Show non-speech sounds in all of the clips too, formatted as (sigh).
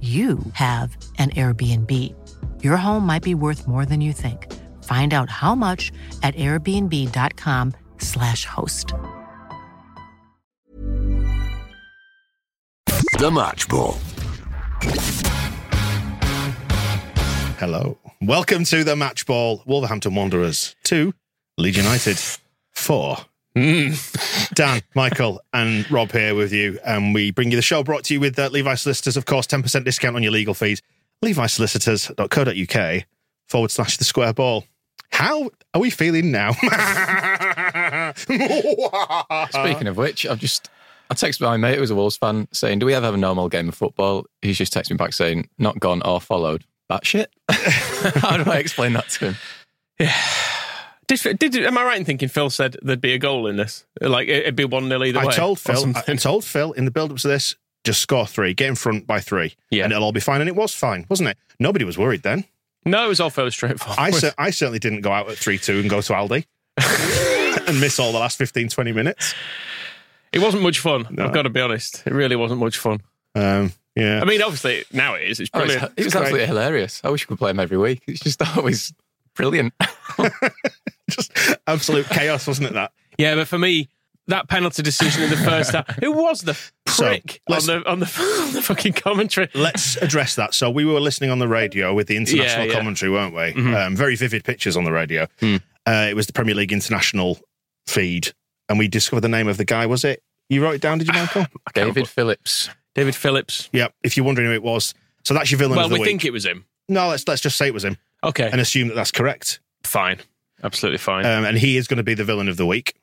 you have an Airbnb. Your home might be worth more than you think. Find out how much at airbnb.com/slash host. The Match Ball. Hello. Welcome to the match ball. Wolverhampton Wanderers 2, Leeds United 4. (laughs) Dan, Michael, and Rob here with you. And we bring you the show brought to you with uh, Levi Solicitors, of course, 10% discount on your legal fees. LeviSolicitors.co.uk forward slash the square ball. How are we feeling now? (laughs) Speaking of which, I've just I texted my mate who was a Wolves fan saying, "Do we ever have a normal game of football?" He's just texted me back saying, "Not gone or followed." That shit. (laughs) How do I explain that to him? Did, did am I right in thinking Phil said there'd be a goal in this? Like it'd be one 0 either I way. told Phil, I told Phil in the build up to this, just score three, get in front by three, Yeah. and it'll all be fine. And it was fine, wasn't it? Nobody was worried then. no, it was all fairly straightforward. I, (laughs) cer- I certainly didn't go out at 3 2 and go to Aldi (laughs) and miss all the last 15, 20 minutes. it wasn't much fun. No. I've got to be honest. It really wasn't much fun. Um, yeah. I mean, obviously now it is. It's Oh, it's- brilliant. it was absolutely hilarious. I wish we could play him every week. It's just (laughs) always brilliant. (laughs) just absolute chaos, wasn't it? That Yeah, but for me, that penalty decision in the first half, who was the So, prick on the on the (laughs) on the fucking commentary? let's address that. So we were listening on the radio with the international Yeah, Mm-hmm. yeah. commentary, weren't we? Um, very vivid pictures on the radio. Hmm. Uh, it was the Premier League international feed, and we discovered the name of the guy. Was it? You wrote it down, did you, Michael? (sighs) David Phillips. David Phillips. yeah. If you're wondering who it was, so that's your villain Well, of the we week. think it was him. no, let's let's just say it was him Okay, and assume that that's correct. fine, absolutely fine. Um, and he is going to be the villain of the week.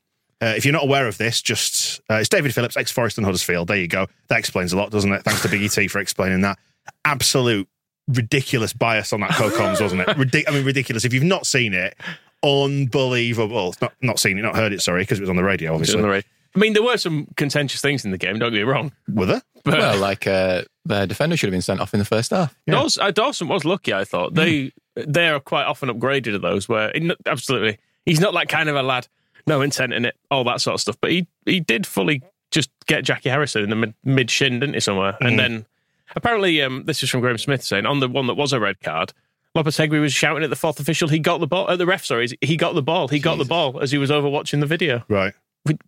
Uh, if you're not aware of this, just uh, it's David Phillips, ex Forest and Huddersfield. There you go. That explains a lot, doesn't it? Thanks to Biggie T for explaining that. Absolute ridiculous bias on that co-coms, wasn't it? Ridic- I mean, ridiculous. If you've not seen it, unbelievable. Not not seen it, not heard it. Sorry, because it was on the radio. Obviously, On the radio. I mean, there were some contentious things in the game. Don't get me wrong. were there? But Well, like uh, their defender should have been sent off in the first half. Yeah. Dawson, uh, Dawson was lucky. I thought they they are quite often upgraded to those where he- absolutely he's not that kind of a lad. No intent in it, all that sort of stuff. But he he did fully just get Jackie Harrison in the mid, mid shin, didn't he? Somewhere, and then apparently um, this is from Graham Smith saying on the one that was a red card. Lopetegui was shouting at the fourth official. He got the ball. At the ref, sorry, he got the ball. He got the ball as he was over watching the video. Right.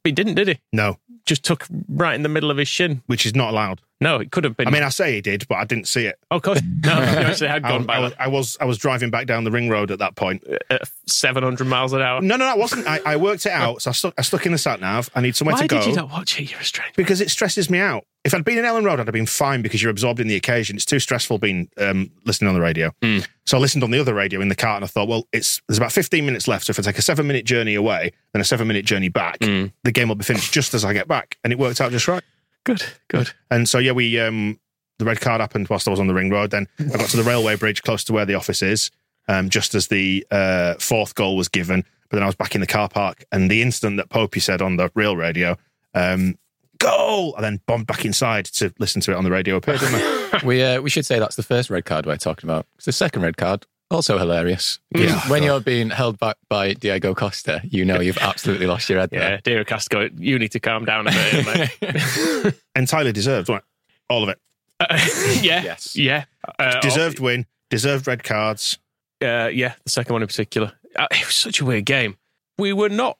He didn't, did he? No, Just took right in the middle of his shin. which is not allowed. No, it could have been. I mean, I say he did, but I didn't see it. oh, of course, no, (laughs) he actually had I, gone by I was, I was I was driving back down the ring road at that point. Uh, uh, at 700 miles an hour. No, no, no, it wasn't. I, I worked it out. So I stuck, I stuck in the sat nav. I need somewhere Why to go Why did you not watch it? You're a stranger. because it stresses me out. If I'd been in Elland Road, I'd have been fine because you're absorbed in the occasion. It's too stressful being um, listening on the radio. Hmm. So I listened on the other radio in the car, and I thought, well, it's there's about 15 minutes left. So if I take a seven minute journey away, then a seven minute journey back, hmm. the game will be finished just as I get back, and it worked out just right. Good, good. And so yeah, we um, the red card happened whilst I was on the ring road. Then I got to the railway bridge close to where the office is, um, just as the uh, fourth goal was given. But then I was back in the car park, and the instant that Popey said on the real radio, um, "Goal!" I then bombed back inside to listen to it on the radio. Appeared, didn't I? (laughs) We uh, we should say that's the first red card we're talking about. It's the second red card, also hilarious. Yeah. when you're being held back by Diego Costa, you know you've absolutely lost your head. Yeah, there. dear Casco, you need to calm down a bit, mate. (laughs) Entirely deserved, right? All of it. Uh, (laughs) yeah, Yes. yeah. Uh, Deserved win. Deserved red cards. Uh, yeah, the second one in particular. Uh, it was such a weird game. We were not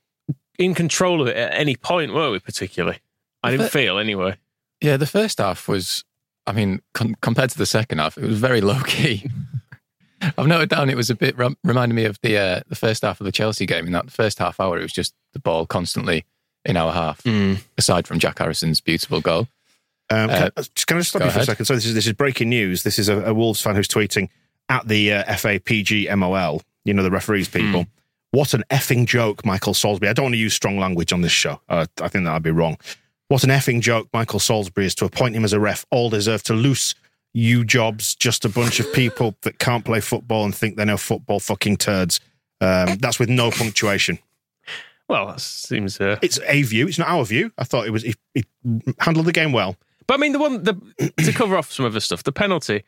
in control of it at any point, were we? Particularly, I didn't But- feel anyway. Yeah, the first half was I mean, con- compared to the second half, it was very low key. I've noted down it was a bit rem- reminded me of the uh, the first half of the Chelsea game. In that first half hour, it was just the ball constantly in our half. Aside from Jack Harrison's beautiful goal, Um, can, Uh, just- can I just stop you for a second? So this is this is breaking news. This is a, a Wolves fan who's tweeting at the uh, FAPG MOL. You know the referees people. What an effing joke, Michael Salisbury. I don't want to use strong language on this show. Uh, I think that I'd be wrong. What an effing joke, Michael Salisbury is to appoint him as a ref. All deserve to loose you jobs. Just a bunch of people that can't play football and think they know football. Fucking turds. Um, that's with no punctuation. Well, that seems. Uh... It's a view. It's not our view. I thought it was. He, he handled the game well. But I mean, the one the, to cover off some of the stuff, the penalty,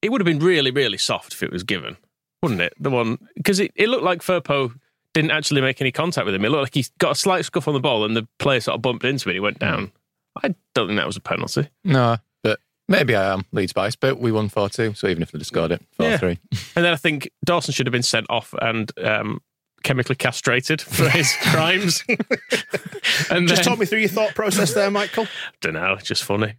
it would have been really, really soft if it was given, wouldn't it? The one because it, it looked like Firpo didn't actually make any contact with him. It looked like he got a slight scuff on the ball, and the player sort of bumped into it. He went down. I don't think that was a penalty. no, but maybe I am Leeds biased. But we won four two, so even if they'd have scored it four Yeah. three, (laughs) And then I think Dawson should have been sent off and um, chemically castrated for his (laughs) crimes. (laughs) and Just then, talk me through your thought process there, Michael. don't know, it's just funny.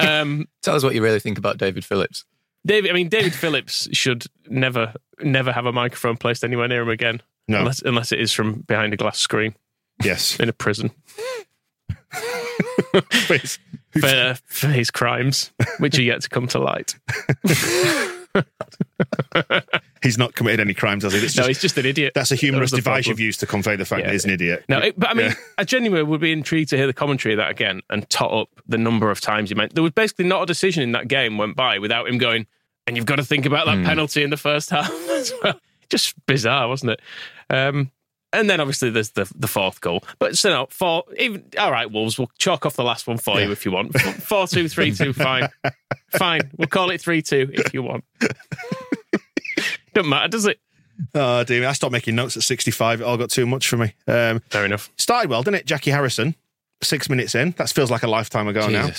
Um, tell us what you really think about David Phillips. David, I mean, David Phillips should never, never have a microphone placed anywhere near him again, No. unless unless it is from behind a glass screen Yes. in a prison Please. (laughs) for, for his crimes, which are yet to come to light. (laughs) He's not committed any crimes, has he? It's No, just, he's just an idiot. that's a humorous That device problem. you've used to convey the fact Yeah, that he's an idiot. No, it, but I mean, Yeah. I genuinely would be intrigued to hear the commentary of that again and tot up the number of times he meant. There was basically not a decision in that game went by without him going, and you've got to think about that penalty in the first half (laughs) as well. Just bizarre, wasn't it? Um, and then obviously there's the the fourth goal. But still, no, four, even, all right, Wolves, we'll chalk off the last one for you if you want. Four, two, three, two, fine. (laughs) fine. We'll call it 3 2 if you want. (laughs) Doesn't matter, does it? Oh, dear me. I stopped making notes at 65. It all got too much for me. Um, Fair enough. started well, didn't it? Jackie Harrison, six minutes in. That feels like a lifetime ago now.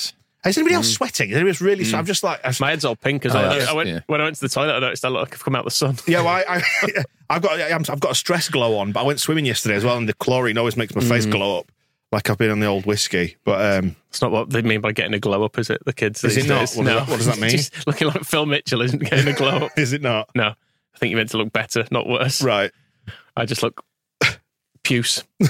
Is anybody else mm. sweating? Is anybody else really? Mm. I'm just like, I- My head's all pink as Oh, well. yes, I went, yeah. When I went to the toilet, I noticed I look like I've come out the sun. yeah, well, I, I, (laughs) (laughs) I've got, I've got a stress glow on, but I went swimming yesterday as well, and the chlorine always makes my face mm. glow up, like I've been on the old whiskey. But um, It's not what they mean by getting a glow up, is it? The kids. Is it not? What does no. that- what does that (laughs) mean? Looking like Phil Mitchell isn't getting a glow up. is it not? No, I think you meant to look better, not worse. Right. I just look puce. (laughs)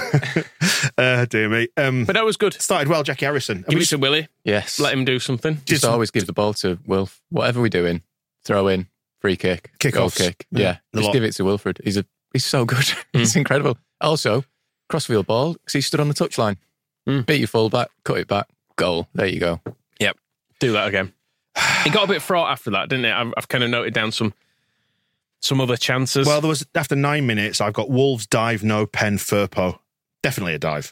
Uh, dear me. Um, But that was good. started well, Jackie Harrison. And Give we it to Willie. Yes, Let him do something. just Just- always give the ball to Wilf. Whatever we're doing, throw in, free kick, goal Kick-offs. kick. Yeah, Yeah, the just lot. give it to Wilfried. He's a he's so good. (laughs) he's incredible. Also, crossfield ball because he stood on the touchline, Mm. beat your fullback, cut it back, goal. There you go. Yep. Do that again. It got a bit fraught after that, didn't it? I've, I've kind of noted down some some other chances. Well, there was after nine minutes, I've got Wolves dive, no pen, Firpo. Definitely a dive.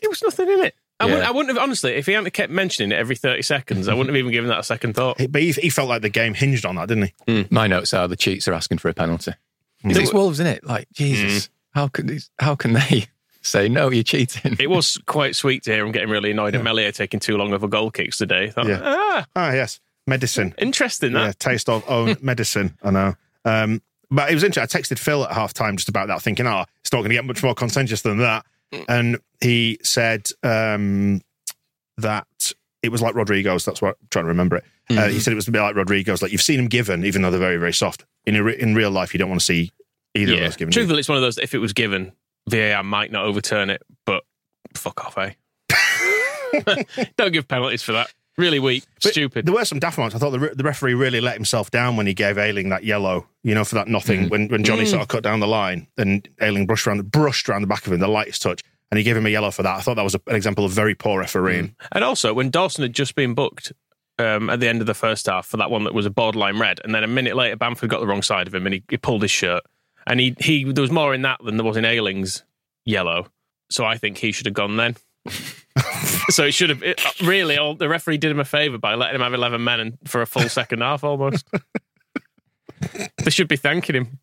there was nothing in it. I, Yeah. wouldn't, I wouldn't have, honestly, if he hadn't kept mentioning it every 30 seconds, I wouldn't have even given that a second thought. But he, he felt like the game hinged on that, didn't he? My notes are the cheats are asking for a penalty. Mm. Is it's Wolves, isn't it? Like Jesus, how can these, how can they (laughs) say no? You're cheating. It was quite sweet to hear him getting really annoyed at Meslier taking too long over goal kicks today. Thought, Yeah. Ah, Ah, yes, medicine. interesting Yeah, that. taste of own (laughs) medicine. I know. Um, but it was interesting. I texted Phil at half time just about that, thinking, oh, it's not going to get much more contentious than that. And he said um, that it was like Rodrigo's. That's what I'm trying to remember it. Uh, he said it was a bit like Rodrigo's. Like you've seen him given, even though they're very, very soft. In re- in real life, you don't want to see either of those given. Truthfully, it's one of those, if it was given, VAR might not overturn it, but fuck off, eh? (laughs) (laughs) Don't give penalties for that. Really weak, But stupid. There were some daft moments. I thought the, re- the referee really let himself down when he gave Ayling that yellow, you know, for that nothing, mm. when, when Johnny mm. sort of cut down the line and Ayling brushed around, brushed around the back of him, the lightest touch, and he gave him a yellow for that. I thought that was a, an example of very poor refereeing. Mm. And also, when Dawson had just been booked um, at the end of the first half for that one that was a borderline red, and then a minute later, Bamford got the wrong side of him and he, he pulled his shirt. And he, he there was more in that than there was in Ayling's yellow. So I think he should have gone then. (laughs) so it should have it, really. All, the referee did him a favour by letting him have eleven men and, for a full second half almost. they should be thanking him.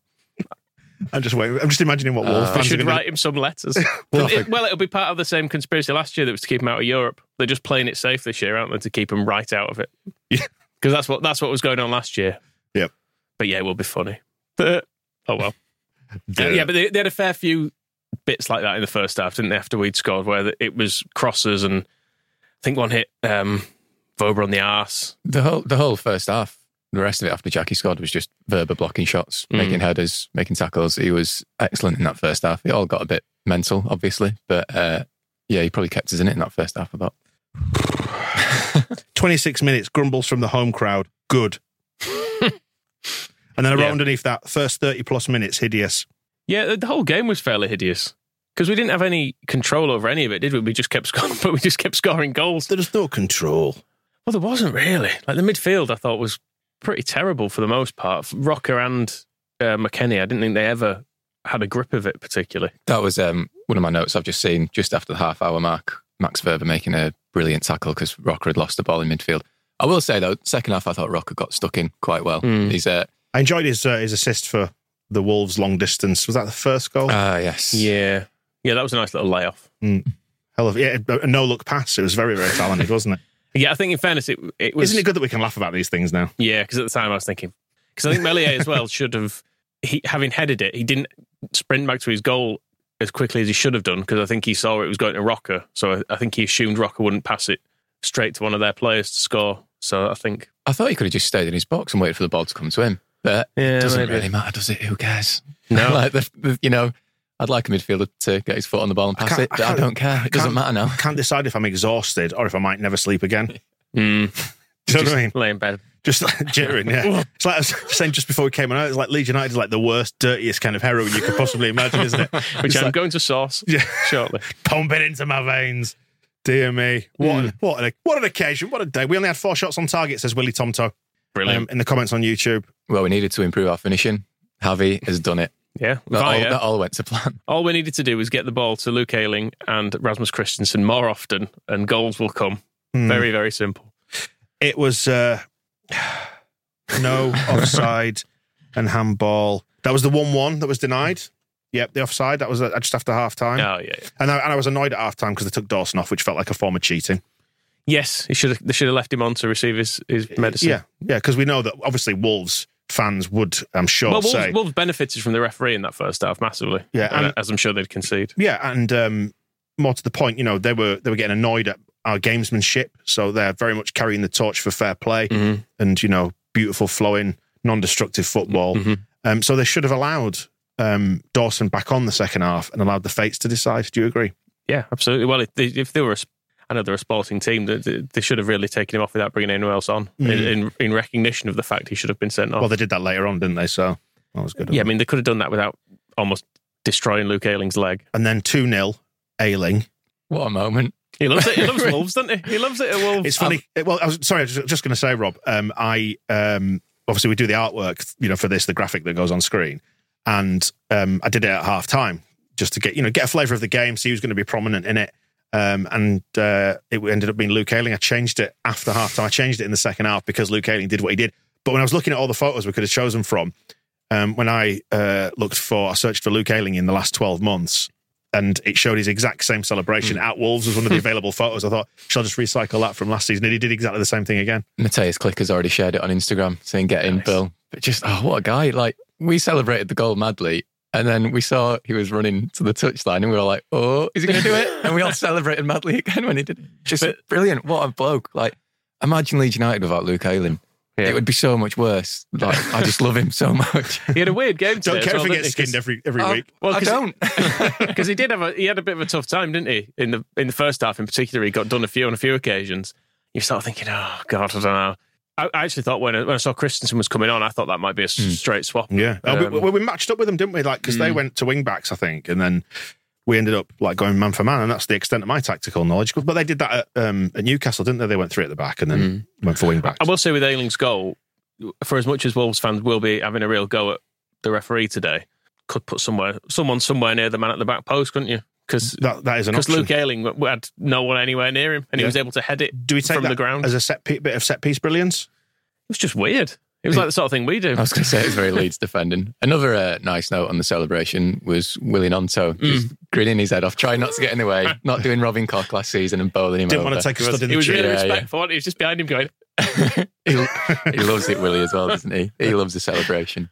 I'm just waiting. I'm just imagining what Wolves They fans should going write him some letters. (laughs) Well, It- well, it'll be part of the same conspiracy last year that was to keep him out of Europe. They're just playing it safe this year, aren't they, to keep him right out of it? Yeah. (laughs) because that's what that's what was going on last year. Yep. But yeah, it will be funny. But oh well. Uh, yeah, but they, they had a fair few bits like that in the first half, didn't they? After we'd scored, where it was crosses and I think one hit um, Wöber on the arse. The whole the whole first half, the rest of it after Jackie scored was just Wöber blocking shots, Mm. making headers, making tackles. He was excellent in that first half. It all got a bit mental, obviously, but uh, yeah, he probably kept us in it in that first half. I thought. (laughs) 26 minutes, grumbles from the home crowd. Good. (laughs) and then Yeah. underneath that, first 30 plus minutes, hideous. Yeah, the- the whole game was fairly hideous because we didn't have any control over any of it, did we? We just kept (laughs) scoring, but we just kept scoring goals. There was no control. Well, there wasn't really. Like the midfield, I thought was pretty terrible for the most part. Roca and uh, McKennie, I didn't think they ever had a grip of it particularly. That was um, one of my notes I've just seen just after the half hour mark. Max Wöber making a brilliant tackle because Roca had lost the ball in midfield. I will say though, second half I thought Roca got stuck in quite well. Mm. He's uh, I enjoyed his uh, his assist for the Wolves long distance. Was that the first goal? ah yes, Yeah, yeah, that was a nice little layoff. Hell of yeah, a no look pass. It was very very talented, wasn't it? (laughs) Yeah, I think in fairness, it it was. Isn't it good that we can laugh about these things now? Yeah, because at the time I was thinking, because I think Meslier as well (laughs) should have, he, having headed it, he didn't sprint back to his goal as quickly as he should have done because I think he saw it was going to Roca. So I, I think he assumed Roca wouldn't pass it straight to one of their players to score. So I think, I thought he could have just stayed in his box and waited for the ball to come to him. But Yeah, it doesn't maybe. really matter, does it? Who cares? No. (laughs) like the, the, you know, I'd like a midfielder to get his foot on the ball and pass can't- it, but I I, don't care. It doesn't matter now. I can't decide if I'm exhausted or if I might never sleep again. (laughs) mm, (laughs) Do you know what I mean? lay in bed. Just like jittering, yeah. It's like I was saying just before we came on, it's like Leeds United is like the worst, dirtiest kind of heroin you could possibly imagine, isn't it? Which It's I'm like, going to source Yeah. shortly. pump it into my veins. Dear me. What, an, what, an, what an occasion. What a day. We only had four shots on target, says Willie Tomto Brilliant. um, in the comments on YouTube. Well, we needed to improve our finishing. Javi has done it. yeah. That, all, that all went to plan. (laughs) All we needed to do was get the ball to Luke Ayling and Rasmus Kristensen more often, and goals will come. Hmm. Very, very simple. It was uh, no (laughs) offside and handball. That was the 1 1 that was denied. Yep, the offside. That was uh, just after half time. Oh, yeah. yeah. And, I, and I was annoyed at half time because they took Dawson off, which felt like a form of cheating. Yes, he should have, they should have left him on to receive his, his medicine. Yeah, yeah, because we know that obviously Wolves fans would, I'm sure, Well, Wolves, say. Wolves benefited from the referee in that first half massively. Yeah, And as I'm sure they'd concede. Yeah, and um, more to the point, you know, they were they were getting annoyed at our gamesmanship, so they're very much carrying the torch for fair play Mhm. and you know beautiful flowing, non-destructive football. Mhm. Um, so they should have allowed um, Dawson back on the second half and allowed the fates to decide. Do you agree? Yeah, absolutely. Well, if they, if they were, a, I know they're a sporting team, they, they they should have really taken him off without bringing anyone else on in, in, in recognition of the fact he should have been sent off. Well, they did that later on, didn't they? So that was good. of yeah, I mean, they could have done that without almost destroying Luke Ayling's leg. and then two 0 Ayling. What a moment. He loves it. He loves (laughs) Wolves, doesn't he? He loves it at Wolves. It's funny. well, I was sorry. I was just going to say, Rob. Um, I um, obviously we do the artwork, you know, for this, the graphic that goes on screen, and um, I did it at half time just to get you know get a flavour of the game, see who's going to be prominent in it. Um, and uh, it ended up being Luke Ayling. I changed it after half time. I changed it in the second half because Luke Ayling did what he did. But when I was looking at all the photos we could have chosen from, um, when I uh, looked for, I searched for Luke Ayling in the last 12 months, and it showed his exact same celebration at Wolves was one of the (laughs) available photos. I thought, shall I just recycle that from last season? And he did exactly the same thing again. Mateusz Klich's already shared it on Instagram saying, get in, Bill. But just, oh, what a guy. Like, we celebrated the goal madly. And then we saw he was running to the touchline and we were like, oh, is he going to do it? (laughs) And we all celebrated madly again when he did it. Just brilliant. What a bloke. Like, imagine Leeds United without Luke Ayling. Yeah. It would be so much worse. Like, I just love him so much. he had a weird game Don't care as if he gets skinned every every week. Well, I 'cause- don't. (laughs) (laughs) because he did have a he had a bit of a tough time, didn't he? In the in the first half, in particular, he got done a few on a few occasions. You start thinking, oh god, I don't know. I, actually thought when I, when I saw Kristensen was coming on, I thought that might be a s- straight swap. Yeah, we, Um, we, we matched up with them, didn't we? Like because they went to wing backs, I think, and then we ended up like going man for man, and that's the extent of my tactical knowledge. But they did that at, um, at Newcastle, didn't they? They went three at the back and then went for wing backs. I will say with Ayling's goal, for as much as Wolves fans will be having a real go at the referee today, could put somewhere someone somewhere near the man at the back post, couldn't you? Because that that is an because. Luke Ayling had no one anywhere near him, and he was able to head it Do we take from that the ground. as a set pe- bit of set piece brilliance? It was just weird. It was like the sort of thing we do. I was going to say it's very Leeds defending. Another uh, nice note on the celebration was Willie Gnonto just grinning his head off, trying not to get in the way, not doing Robin Koch last season and bowling him Didn't over. want to take a He was, stud in he was really Yeah, yeah. respectful. He was just behind him going, (laughs) he, he loves it, Willie, as well, doesn't he? He loves the celebration.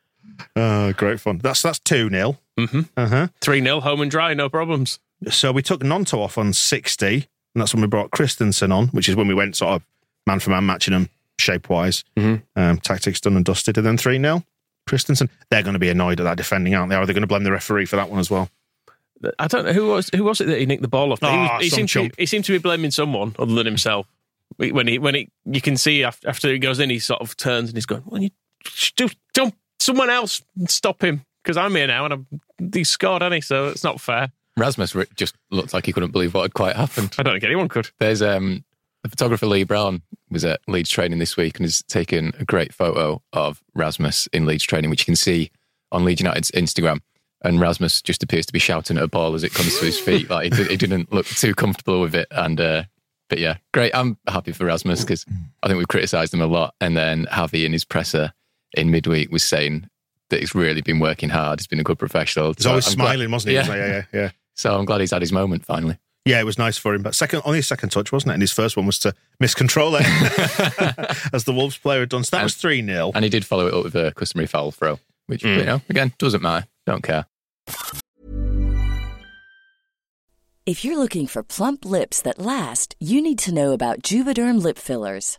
Oh, great fun. That's that's two 0 Mhm. Uh huh. 3 0, home and dry, no problems. So we took Gnonto off on sixty, and that's when we brought Kristensen on, which is when we went sort of man for man matching them shape wise. Mhm. Um, tactics done and dusted. And then 3 0. Kristensen, they're going to be annoyed at that defending, aren't they? Are they going to blame the referee for that one as well? I don't know who was who was it that he nicked the ball off. he, Ah, was- he some seemed to, he seemed to be blaming someone other than himself. When he when he you can see after, after he goes in, he sort of turns and he's going, "Well, you do jump someone else stop him because I'm here now and I'm, he scored, hasn't he? So it's not fair. Rasmus just looked like he couldn't believe what had quite happened. I don't think anyone could. There's um the photographer Lee Brown was at Leeds training this week and has taken a great photo of Rasmus in Leeds training, which you can see on Leeds United's Instagram. And Rasmus just appears to be shouting at a ball as it comes to his feet. Like he, he didn't look too comfortable with it. And uh, but yeah, great. I'm happy for Rasmus because I think we've criticised him a lot. And then Javi in his presser in midweek was saying that he's really been working hard. He's been a good professional. He's So always I'm glad- smiling, wasn't he? Yeah. He was like, yeah, yeah, yeah. So I'm glad he's had his moment finally. Yeah, it was nice for him. But second, only his second touch, wasn't it? And his first one was to miscontrol it, (laughs) as the Wolves player had done. So that And- was 3 0. And he did follow it up with a customary foul throw, which, Mm. you know, again, doesn't matter. Don't care. If you're looking for plump lips that last, you need to know about Juvederm lip fillers.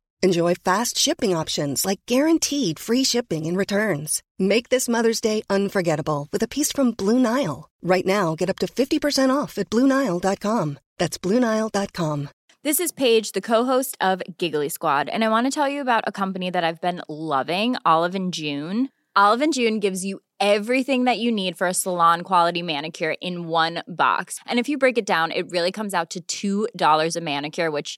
Enjoy fast shipping options like guaranteed free shipping and returns. Make this Mother's Day unforgettable with a piece from Blue Nile. Right now, get up to 50% off at BlueNile.com. That's BlueNile.com. This is Paige, the co-host of Giggly Squad, and I want to tell you about a company that I've been loving, Olive and June. Olive and June gives you everything that you need for a salon quality manicure in one box. And if you break it down, it really comes out to $2 a manicure, which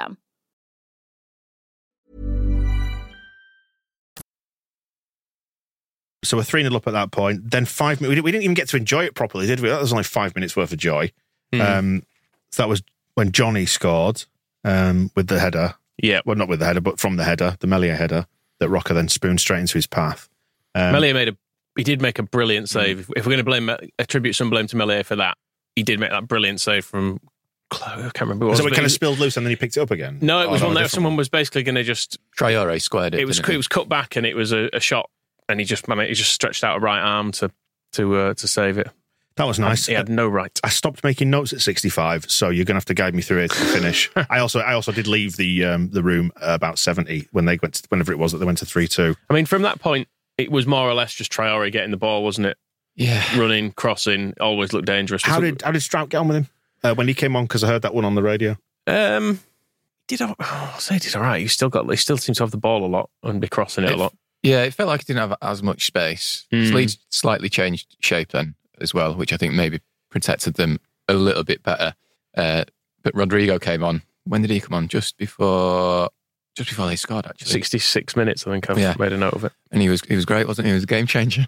So we're 3 0 up at that point. Then five minutes. We didn't, even get to enjoy it properly, did we? That was only five minutes worth of joy. Hmm. Um, so that was when Johnny scored um, with the header. Yeah. Well, not with the header, but from the header, the Meslier header that Roca then spooned straight into his path. Um, Meslier made a he did make a brilliant save. If, if we're going to blame attribute some blame to Meslier for that, he did make that brilliant save from Chloe. I can't remember what was it it was. kind of he- spilled loose and then he picked it up again? no, it Oh, was one a that different someone was basically going to just Traore squared it. it was didn't it was cut back and it was a, a shot and he just man, he just stretched out a right arm to to uh, to save it. That was nice. He had no right. I stopped making notes at 65, so you're going to have to guide me through it to finish. (laughs) I also I also did leave the um, the room about 70 when they went to, whenever it was that they went to 3 2. I mean, from that point, it was more or less just Traore getting the ball, wasn't it? Yeah. Running, crossing, always looked dangerous. How did how did Struijk get on with him uh, when he came on? Because I heard that one on the radio. um did I oh, say he did all right? He still got he still seems to have the ball a lot and be crossing it a lot. Yeah, it felt like it didn't have as much space. Mm. Leeds slightly changed shape then as well, which I think maybe protected them a little bit better. Uh, but Rodrigo came on. When did he come on? Just before, just before they scored, actually. Sixty six minutes, I think I've Yeah. made a note of it. And he was he was great, wasn't he? He was a game changer.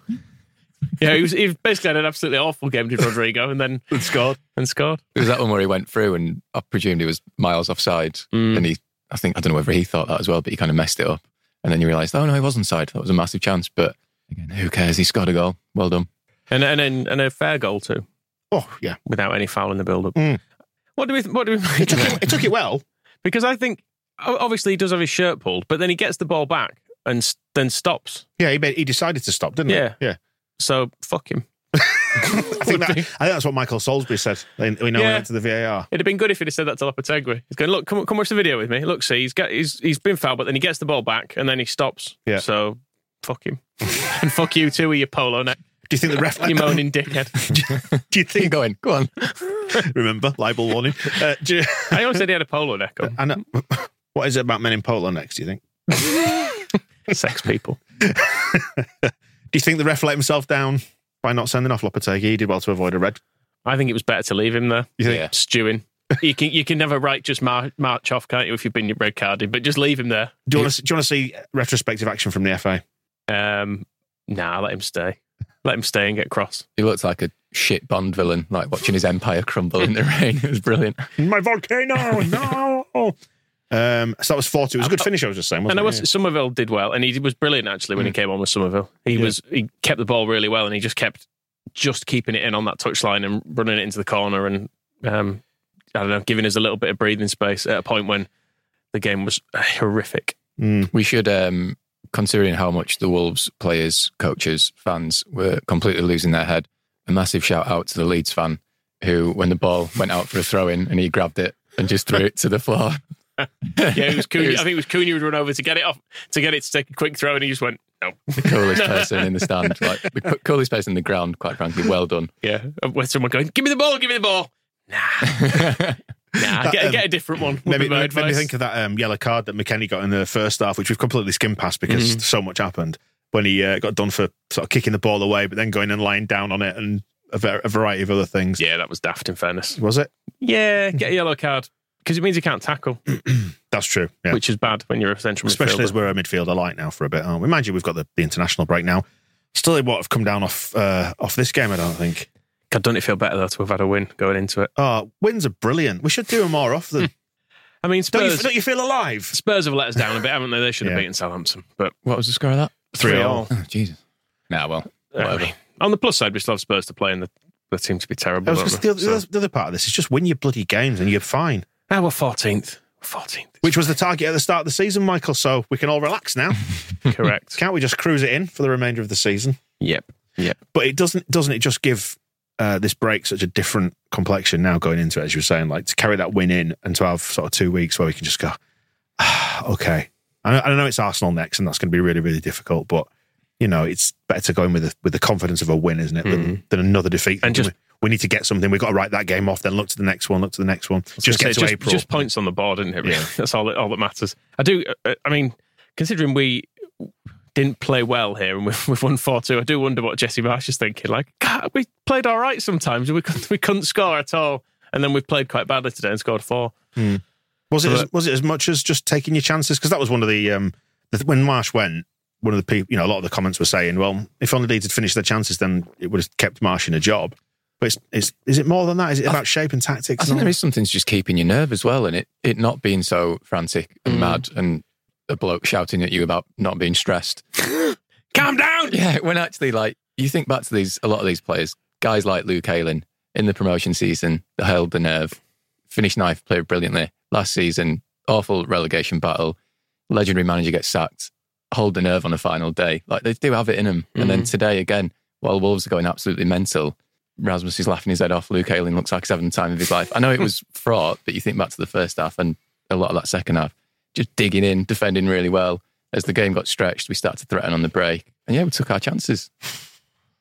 Yeah, he, was, he basically had an absolutely awful game, did Rodrigo, and then (laughs) and scored. and scored. It was that one where he went through and I presumed he was miles offside. Mm. And he, I think, I don't know whether he thought that as well, but he kind of messed it up. And then you realised, oh no, he was onside. That was a massive chance. But again, who cares? He scored a goal. Well done. And and and, and a fair goal too, Oh yeah, without any foul in the build-up. Mm. What do we what do we make took it. it? Took it well. (laughs) Because I think obviously he does have his shirt pulled, but then he gets the ball back and then stops. Yeah, he made, he decided to stop, didn't Yeah. he? Yeah. So fuck him. I think that, I think that's what Michael Salisbury said. We know when he went to the VAR. It'd have been good if he'd have said that to Lopetegui. He's going, look, come, come watch the video with me. Look, see, he's got, he's, he's been fouled, but then he gets the ball back and then he stops. Yeah. So fuck him. (laughs) and fuck you too with your polo neck. Do you think the ref? (laughs) You moaning dickhead. (laughs) do you think? going. Go on. Remember libel warning. Uh, do you, I always said he had a polo neck on. I know. What is it about men in polo necks? Do you think? Sex people. Do you think the ref let himself down by not sending off Lopetegui? He did well to avoid a red. I think it was better to leave him there. You think? Yeah. Stewing. You can you can never right just mar- march off, can't you, if you've been red carded? But just leave him there. Do you want to? Do you want to see retrospective action from the FA? Um, nah, let him stay. Let him stay and get cross. He looked like a shit Bond villain, like watching his empire crumble in the (laughs) rain. It was brilliant. My volcano, no. Um, so that was forty. It was a good finish. I was just saying. And Wasn't I was it? Summerville did well, and he was brilliant actually when he came on with Summerville. He Yeah. was he kept the ball really well, and he just kept just keeping it in on that touchline and running it into the corner, and um, I don't know, giving us a little bit of breathing space at a point when the game was horrific. Mm. We should, um, considering how much the Wolves players, coaches, fans were completely losing their head, a massive shout out to the Leeds fan who, when the ball went out for a throw in and he grabbed it and just threw it to the floor. (laughs) Yeah, it was (laughs) Cunha. I think it was Cunha who'd run over to get it off to get it to take a quick throw, and he just went no. the coolest person in the stand, (laughs) like the coolest person in the ground, quite frankly. Well done. Yeah, with someone going, "Give me the ball, give me the ball." Nah, get, um, get a different one. Maybe, Made me, be my made me advice. think of that um, yellow card that McKennie got in the first half, which we've completely skimmed past because so much happened when he uh, got done for sort of kicking the ball away, but then going and lying down on it and a, ver- a variety of other things. Yeah, that was daft. In fairness, Was it? yeah, get a yellow card because it means you can't tackle, (clears throat) That's true. Yeah. which is bad when you're a central Especially midfielder. as we're a midfielder light now for a bit, aren't we? Mind you, we've got the, the international break now. Still, what have come down off uh, off this game? I don't think. God, doesn't it feel better though to have had a win going into it? Oh, wins are brilliant. We should do them more often. (laughs) I mean, don't, you, don't you feel alive? Spurs have let us down a bit, haven't they? They should have Yeah. beaten Southampton, but What was the score of that? Three all. Oh, Jesus. Nah, well, whatever. Anyway, on the plus side, we still have Spurs to play, and the, they seem to be terrible. I was don't just- they? the, other, So- the other part of this is just win your bloody games and you're fine. Ah, we're fourteenth. Fourteenth, Which was the target at the start of the season, Michael. So we can all relax now. (laughs) correct? Can't we just cruise it in for the remainder of the season? yep, yep. But it doesn't doesn't it just give uh, this break such a different complexion now going into it, as you were saying, like to carry that win in and to have sort of two weeks where we can just go, ah, okay. I know, I know it's Arsenal next, and that's going to be really really difficult, but you know it's better to go in with the, with the confidence of a win, isn't it, than, than another defeat. And just- we, need to get something. We've got to write that game off. Then look to the next one. Look to the next one. Just Say, get to just, April. Just points on the board, isn't it? Really? Yeah. (laughs) That's all. That, all that matters. I do. uh, I mean, considering we didn't play well here and we've, (laughs) we've won four two, I do wonder what Jesse Marsch is thinking. Like, God, we played all right sometimes. We couldn't, we couldn't score at all, and then we've played quite badly today and scored four. Was it as, was it as much as just taking your chances? Because that was one of the, um, the when Marsch went. One of the people, you know, a lot of the comments were saying, "Well, if only Leeds had finished their chances, then it would have kept Marsch in a job." But it's, it's, is it more than that? Is it about shape and tactics? I think there is something to just keeping your nerve as well, and it, it not being so frantic and mm. mad and a bloke shouting at you about not being stressed. (gasps) Calm down. Yeah, when actually, like, you think back to these, a lot of these players, guys like Luke Ayling in the promotion season, they held the nerve, finished ninth, played brilliantly. Last season, awful relegation battle, legendary manager gets sacked, hold the nerve on the final day. Like, they do have it in them. And then mm. today, again, while Wolves are going absolutely mental, Rasmus is laughing his head off. Luke Ayling looks like he's having the time of his life. I know it was (laughs) fraught, but you think back to the first half and a lot of that second half, just digging in, defending really well. As the game got stretched, we started to threaten on the break. And yeah, we took our chances. (laughs)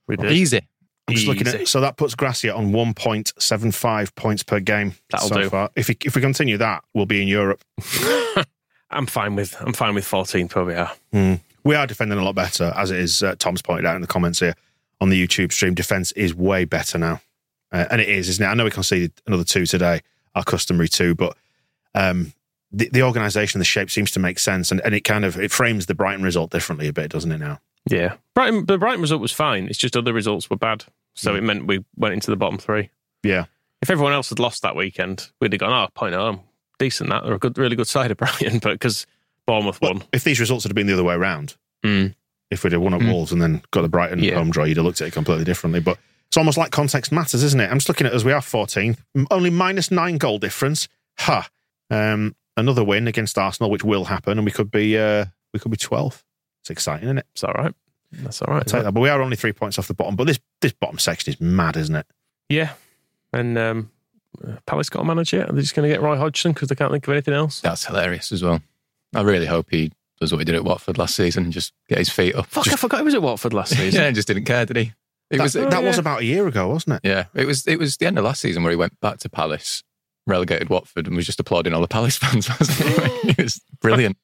We did. Easy. I'm just looking Easy. at so that puts Gracia on 1.75 points per game That'll so do. far. If we, if we continue that, we'll be in Europe. (laughs) I'm fine with. I'm fine with 14th where we are. We are defending a lot better, as it is. Uh, Tom's pointed out in the comments here on the YouTube stream. Defense is way better now, uh, and it is, isn't it? I know we conceded another two today, our customary two, but um, the, the organisation, the shape seems to make sense, and, and it kind of it frames the Brighton result differently a bit, doesn't it? Now, Yeah, Brighton. The Brighton result was fine. It's just other results were bad, so it meant we went into the bottom three. Yeah. If everyone else had lost that weekend, we'd have gone, oh, point home, decent. That they're a good, really good side of Brighton, (laughs) but because Bournemouth Well, won, if these results had been the other way around, Mm. If we'd have won at Mm. Wolves and then got the Brighton Yeah. home draw, you'd have looked at it completely differently. But it's almost like context matters, isn't it? I'm just looking at us. We are 14th, M- only minus nine goal difference. Ha! Um, another win against Arsenal, which will happen, and we could be uh, we could be 12th. It's exciting, isn't it? it's all right. That's all right. Take that. But we are only three points off the bottom. But this this bottom section is mad, isn't it? Yeah, and um, uh, Palace got a manager. yet? Are they just going to get Roy Hodgson because they can't think of anything else? That's hilarious as well. I really hope he does what he did at Watford last season and just get his feet up. Fuck, I forgot he was at Watford last (laughs) season. yeah, just didn't care, did he? It that was oh, that was about a year ago, wasn't it? yeah, it was it was the end of last season where he went back to Palace, relegated Watford, and was just applauding all the Palace (laughs) fans. (laughs) It was brilliant.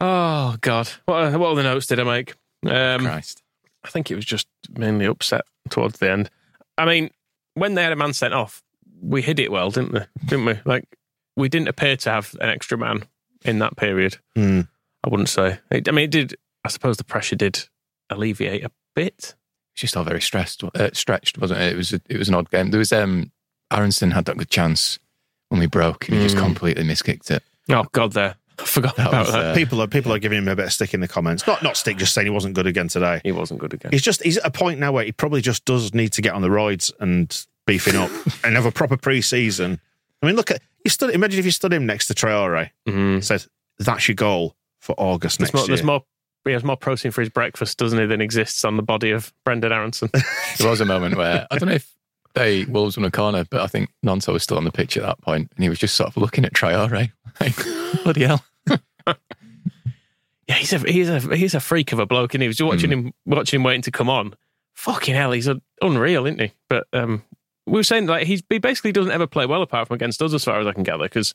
Oh God, what what other notes did I make? Um, Christ. I think it was just mainly upset towards the end. I mean, when they had a man sent off, we hid it well, didn't we? Didn't we? Like we didn't appear to have an extra man in that period. Hmm. I wouldn't say. It, I mean, it did. I suppose the pressure did alleviate a bit. It's just all very stressed, uh, stretched, wasn't it? It was a, it was an odd game. There was um, Aaronson had that good chance when we broke, and he just Mm. completely miskicked it. Oh God, there. (laughs) I forgot That about was, that. uh, People are people are giving him a bit of stick in the comments. Not not stick, just saying he wasn't good again today. he wasn't good again. He's just he's at a point now where he probably just does need to get on the roids and beefing up (laughs) and have a proper pre-season. I mean, look at you stood. Imagine if you stood him next to Traore, said that's your goal for August There's next more, year. there's more. He has more protein for his breakfast, doesn't he, than exists on the body of Brenden Aaronson. (laughs) There was a moment where I don't know if they Wolves won a corner, but I think Gnonto was still on the pitch at that point, and he was just sort of looking at Traore, like (laughs) bloody hell. (laughs) Yeah, he's a he's a he's a freak of a bloke, and he was just watching him watching him waiting to come on. Fucking hell, he's a, unreal, isn't he? But um, we were saying like he's he basically doesn't ever play well apart from against us, as far as I can gather, because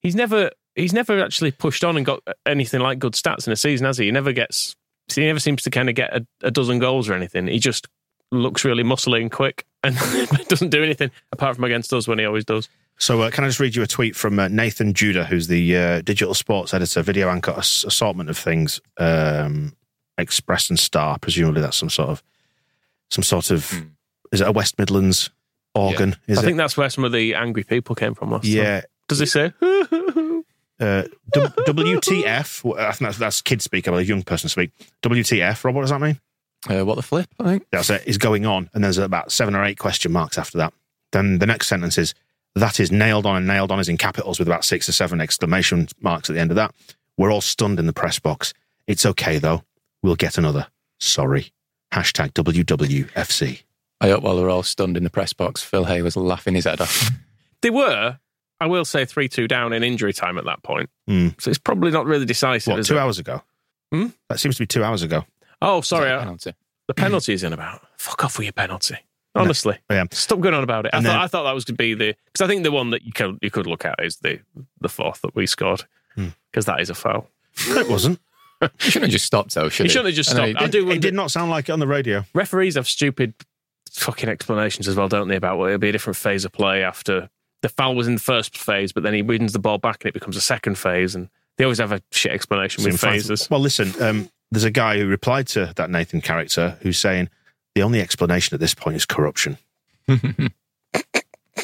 he's never he's never actually pushed on and got anything like good stats in a season, has he? He never gets he never seems to kind of get a, a dozen goals or anything. He just looks really muscly and quick, (laughs) and doesn't do anything apart from against us when he always does. So, uh, can I just read you a tweet from uh, Nathan Judah, who's the uh, digital sports editor, video anchor, ass- assortment of things, um, Express and Star. Presumably, that's some sort of some sort of is it a West Midlands organ? Is I it? think that's where some of the angry people came from last time. yeah. Does it say? (laughs) Uh, w- WTF? I think that's, that's kid speak, I believe, young person speak. WTF, Rob, what does that mean? Uh, what the flip? I think. That's it, is going on. And there's about seven or eight question marks after that. Then the next sentence is, that is nailed on, and nailed on is in capitals with about six or seven exclamation marks at the end of that. We're all stunned in the press box. It's okay, though. We'll get another. Sorry. Hashtag WWFC. I hope while they're all stunned in the press box, Phil Hay was laughing his head off. (laughs) They were, I will say, 3 2 down in injury time at that point. Hmm. So it's probably not really decisive. What, is two it? hours ago? Hmm? That seems to be two hours ago. Oh, sorry. Is that a uh, penalty? the penalty is in about. Fuck off with your penalty. Honestly. Yeah. Stop going on about it. I And thought, then- I thought that was going to be the. Because I think the one that you could, you could look at is the, the fourth that we scored. Hmm. Because that is a foul. It wasn't. (laughs) He shouldn't have just stopped, though, should He he? shouldn't have just stopped. he I do It wonder, did not sound like it on the radio. referees have stupid fucking explanations as well, don't they? About well, it'll be a different phase of play after the foul was in the first phase, but then he wins the ball back and it becomes a second phase, and they always have a shit explanation with In fact- phases. Well, listen, um, there's a guy who replied to that Nathan character who's saying the only explanation at this point is corruption. (laughs)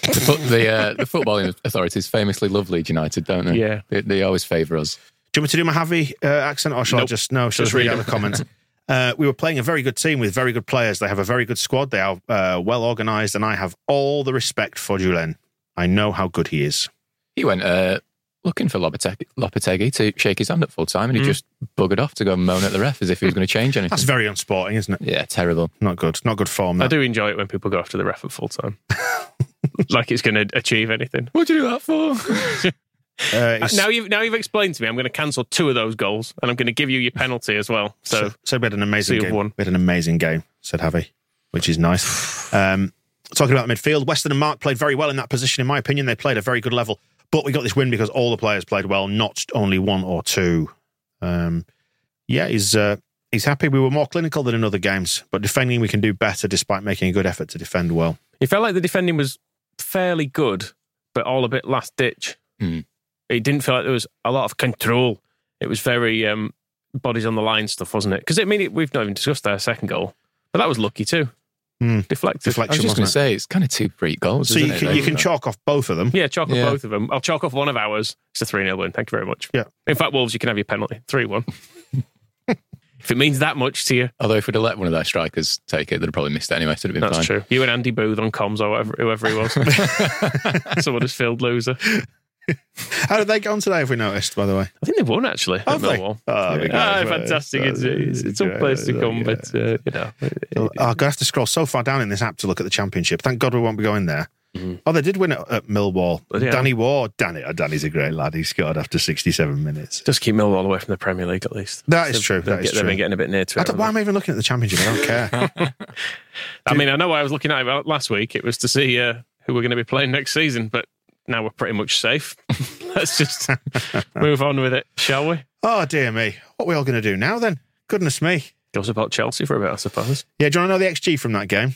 The, foot, the, uh, the footballing authorities famously love Leeds United, don't they? Yeah. They, they always favour us. Do you want me to do my heavy uh, accent, or shall I just no? Shall I just Just read read out the comments? (laughs) Uh, we were playing a very good team with very good players. They have a very good squad. They are uh, well organised, and I have all the respect for Julen. I know how good he is. He went uh, looking for Lopetegui, Lopetegui to shake his hand at full time, and he Mm. just buggered off to go and moan at the ref as if he was going to change anything. That's very unsporting, isn't it? yeah, terrible. Not good. Not good form. I do enjoy it when people go after the ref at full time. (laughs) like it's going to achieve anything. What'd you do that for? (laughs) Uh, Uh, now you've now you've explained to me. I'm going to cancel two of those goals, and I'm going to give you your penalty as well. So so, so we had an amazing so game. won. We had an amazing game, said Javi, which is nice. Um, talking about midfield, Weston and Marc played very well in that position. In my opinion, they played a very good level. But we got this win because all the players played well, not only one or two. Um, yeah, he's uh, he's happy. We were more clinical than in other games, but defending we can do better despite making a good effort to defend well. it felt like the defending was fairly good, but all a bit last ditch. Hmm. It didn't feel like there was a lot of control. It was very um, bodies on the line stuff, wasn't it? Because I mean, it, we've not even discussed their second goal, but that was lucky too. Hmm. Deflected. I was just going to say, it's kind of two freak goals. So you isn't it? can, you can chalk off both of them. Yeah, chalk off Yeah. both of them. I'll chalk off one of ours. It's a 3 0 win. Thank you very much. Yeah. In fact, Wolves, you can have your penalty 3 1. (laughs) if it means that much to you, Although if we'd have let one of their strikers take it, they'd have probably missed it anyway. So it'd have been that's fine. true. You and Andy Booth on comms or whatever, whoever he was. (laughs) (laughs) Someone field loser. (laughs) How did they get on today? Have we noticed? By the way, I think they've won actually at Have they? Millwall. Oh, big Ah, fantastic. It's, it's, it's a place to come, but, uh, you know. Oh, I'm gonna have to scroll so far down in this app to look at the championship. Thank God we won't be going there. Oh, they did win it at Millwall. Yeah. Danny Ward, Danny, oh, Danny's a great lad. He scored after 67 minutes. Just keep Millwall away from the Premier League at least. That is So true. That get- is They've been getting a bit near to I it. don't, why am I even looking at the championship? I don't care. (laughs) I mean, I know why I was looking at it last week. It was to see uh, who we're going to be playing next season, but now we're pretty much safe. (laughs) Let's just (laughs) move on with it, shall we? oh dear me, what are we all going to do now then? Goodness me. Goes about Chelsea for a bit, I suppose. Yeah, do you want to know the XG from that game?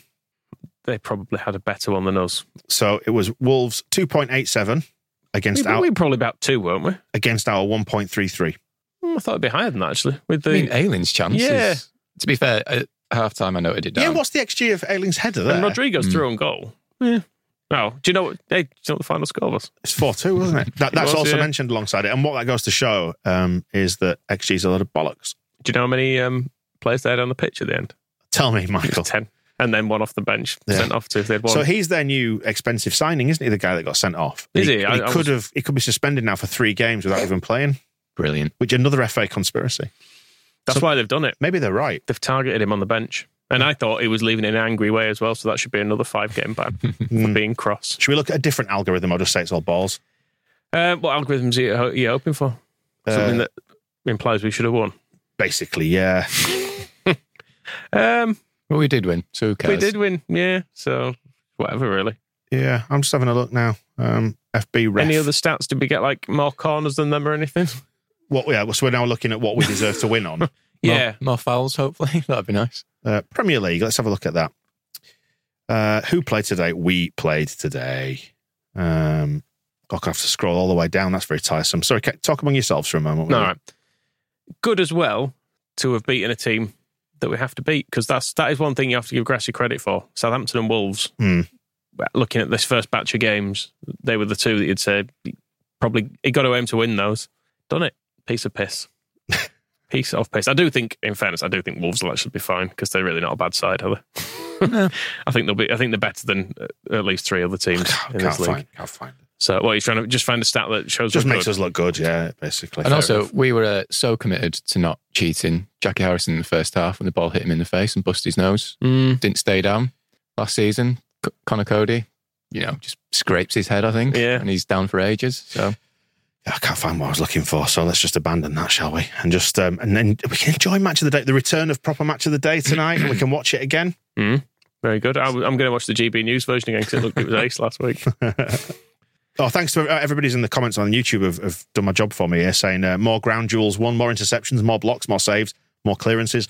They probably had a better one than us. So it was Wolves 2.87 against We, our we were probably about two, weren't we? against our 1.33. Hmm, I thought it'd be higher than that actually. With the I mean, Ayling's chances. Yeah. To be fair, at half time, I noted it down. Yeah, what's the XG of Ayling's header there? and Rodrigo's through on goal. Yeah. Oh, do you know what? Hey, do you know what the final score was? It's 4 2, wasn't it? (laughs) That, that's was, also yeah. mentioned alongside it. And what that goes to show um, is that XG is a lot of bollocks. Do you know how many um, players they had on the pitch at the end? Tell me, Michael. (laughs) ten, and then one off the bench Yeah. sent off to if they'd won. So he's their new expensive signing, isn't he? The guy that got sent off. Is he? he? I- he I could was- have. He could be suspended now for three games without even playing. Brilliant. Which another FA conspiracy. That's so- why they've done it. Maybe they're right. They've targeted him on the bench. And I thought he was leaving in an angry way as well, so that should be another five game ban (laughs) Hmm. for being cross. Should we look at a different algorithm or just say it's all balls? Uh, what algorithms are you, are you hoping for? Something Uh, that implies we should have won. Basically, yeah. (laughs) Um, Well, we did win, so who cares? we did win, yeah. So whatever, really. Yeah, I'm just having a look now. Um, FB ref. Any other stats? Did we get like more corners than them or anything? What? Yeah, so we're now looking at what we deserve to win on. (laughs) More, Yeah. more fouls, hopefully. (laughs) That'd be nice. Uh, Premier League. Let's have a look at that. Uh, who played today? We played today. Um, oh, I have to scroll all the way down. That's very tiresome. Sorry, talk among yourselves for a moment. will All you? right. Good as well to have beaten a team that we have to beat because that's that is one thing you have to give Gracia credit for. Southampton and Wolves. Hmm. Looking at this first batch of games, they were the two that you'd say probably he got to aim to win those. Done it. Piece of piss. Piece of piss. I do think, in fairness, I do think Wolves will actually be fine because they're really not a bad side, are they? (laughs) I think they'll be. I think they're better than uh, at least three other teams in Can't this league. find. Can't find. it. So, what are you trying to just find a stat that shows? Just makes good? us look good. Yeah, basically. And Fair also, enough. we were uh, so committed to not cheating. Jackie Harrison in the first half when the ball hit him in the face and busted his nose. Mm. Didn't stay down last season. C- Conor Coady, you know, just scrapes his head, I think. Yeah. And he's down for ages. So Yeah, I can't find what I was looking for. So let's just abandon that, shall we? And just um, and then we can enjoy match of the day, the return of proper match of the day tonight, and we can watch it again. Mm. Very good. I, am going to watch the GB News version again because it looked it was ace last week. (laughs) Oh, thanks to uh, everybody's in the comments on YouTube have, have done my job for me here, saying uh, more ground duels, one more interceptions, more blocks, more saves, more clearances,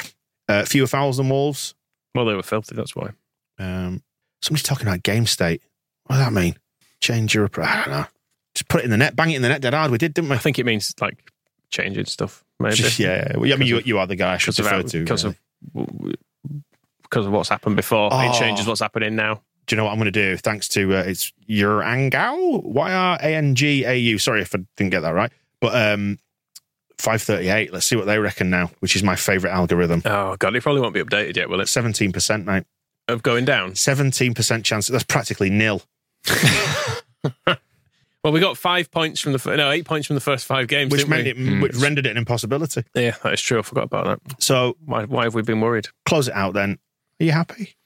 uh, fewer fouls than Wolves. Well, they were filthy. That's why. Um, somebody's talking about game state. What does that mean? Change your approach. I don't know. Just put it in the net, bang it in the net dead hard. We did, didn't we? I think it means like changing stuff. Maybe. Just- (laughs) yeah. Well, I mean, you, you are the guy I should refer to. because really. of because of what's happened before. Oh. It changes what's happening now. do you know what I'm going to do? Thanks to uh, it's your Angau, Y R A N G A U. Sorry if I didn't get that right, but um, five thirty eight. Let's see what they reckon now, which is my favourite algorithm. Oh god, it probably won't be updated yet, will it? Seventeen percent, mate. Of going down. Seventeen percent chance. That's practically nil. (laughs) (laughs) Well, we got five points from the no eight points from the first five games, Which didn't meant we? it, Mm. which rendered it an impossibility. Yeah, that is true. I forgot about that. So Why, why have we been worried? close it out. Then, are you happy?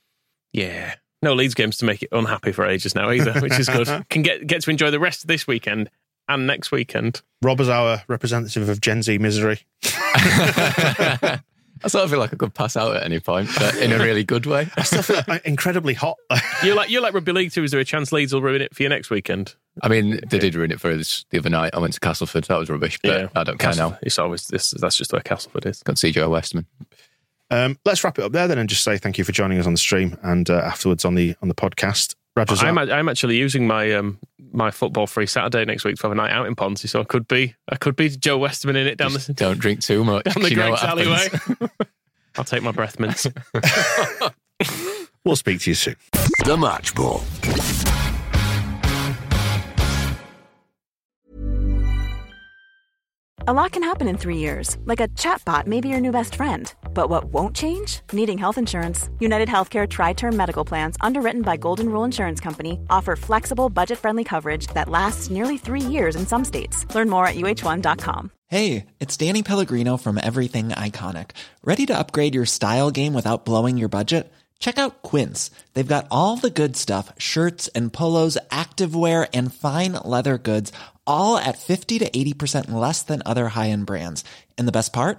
Yeah, no Leeds games to make it unhappy for ages now either, which is good. (laughs) Can get get to enjoy the rest of this weekend and next weekend. Rob is our representative of Gen Z misery. (laughs) (laughs) I sort of feel like I could pass out at any point, but in a really good way. I still feel incredibly hot. (laughs) you're like you're like rugby league too? Is there a chance Leeds will ruin it for you next weekend? I mean, they did ruin it for us the other night. I went to Castleford. That was rubbish, but I don't care Castle- now. It's always this. That's just where Castleford is. Got to see Joe Westerman. Um, let's wrap it up there then, and just say thank you for joining us on the stream and uh, afterwards on the on the podcast. Rogers I'm, up. a- I'm actually using my um, my football free Saturday next week to have a night out in Ponty, so I could be I could be Joe Westerman in it down Just the don't drink too (laughs) much. down the You know Greg's alleyway. (laughs) I'll take my breath mints. (laughs) We'll speak to you soon. The Match Ball. A lot can happen in three years, like a chatbot may be your new best friend. But what won't change? Needing health insurance. United Healthcare TriTerm Medical Plans, underwritten by Golden Rule Insurance Company, offer flexible, budget friendly coverage that lasts nearly three years in some states. Learn more at uh1.com. Hey, it's Danny Pellegrino from Everything Iconic. Ready to upgrade your style game without blowing your budget? Check out Quince. They've got all the good stuff shirts and polos, activewear, and fine leather goods, all at 50 to 80% less than other high end brands. And the best part?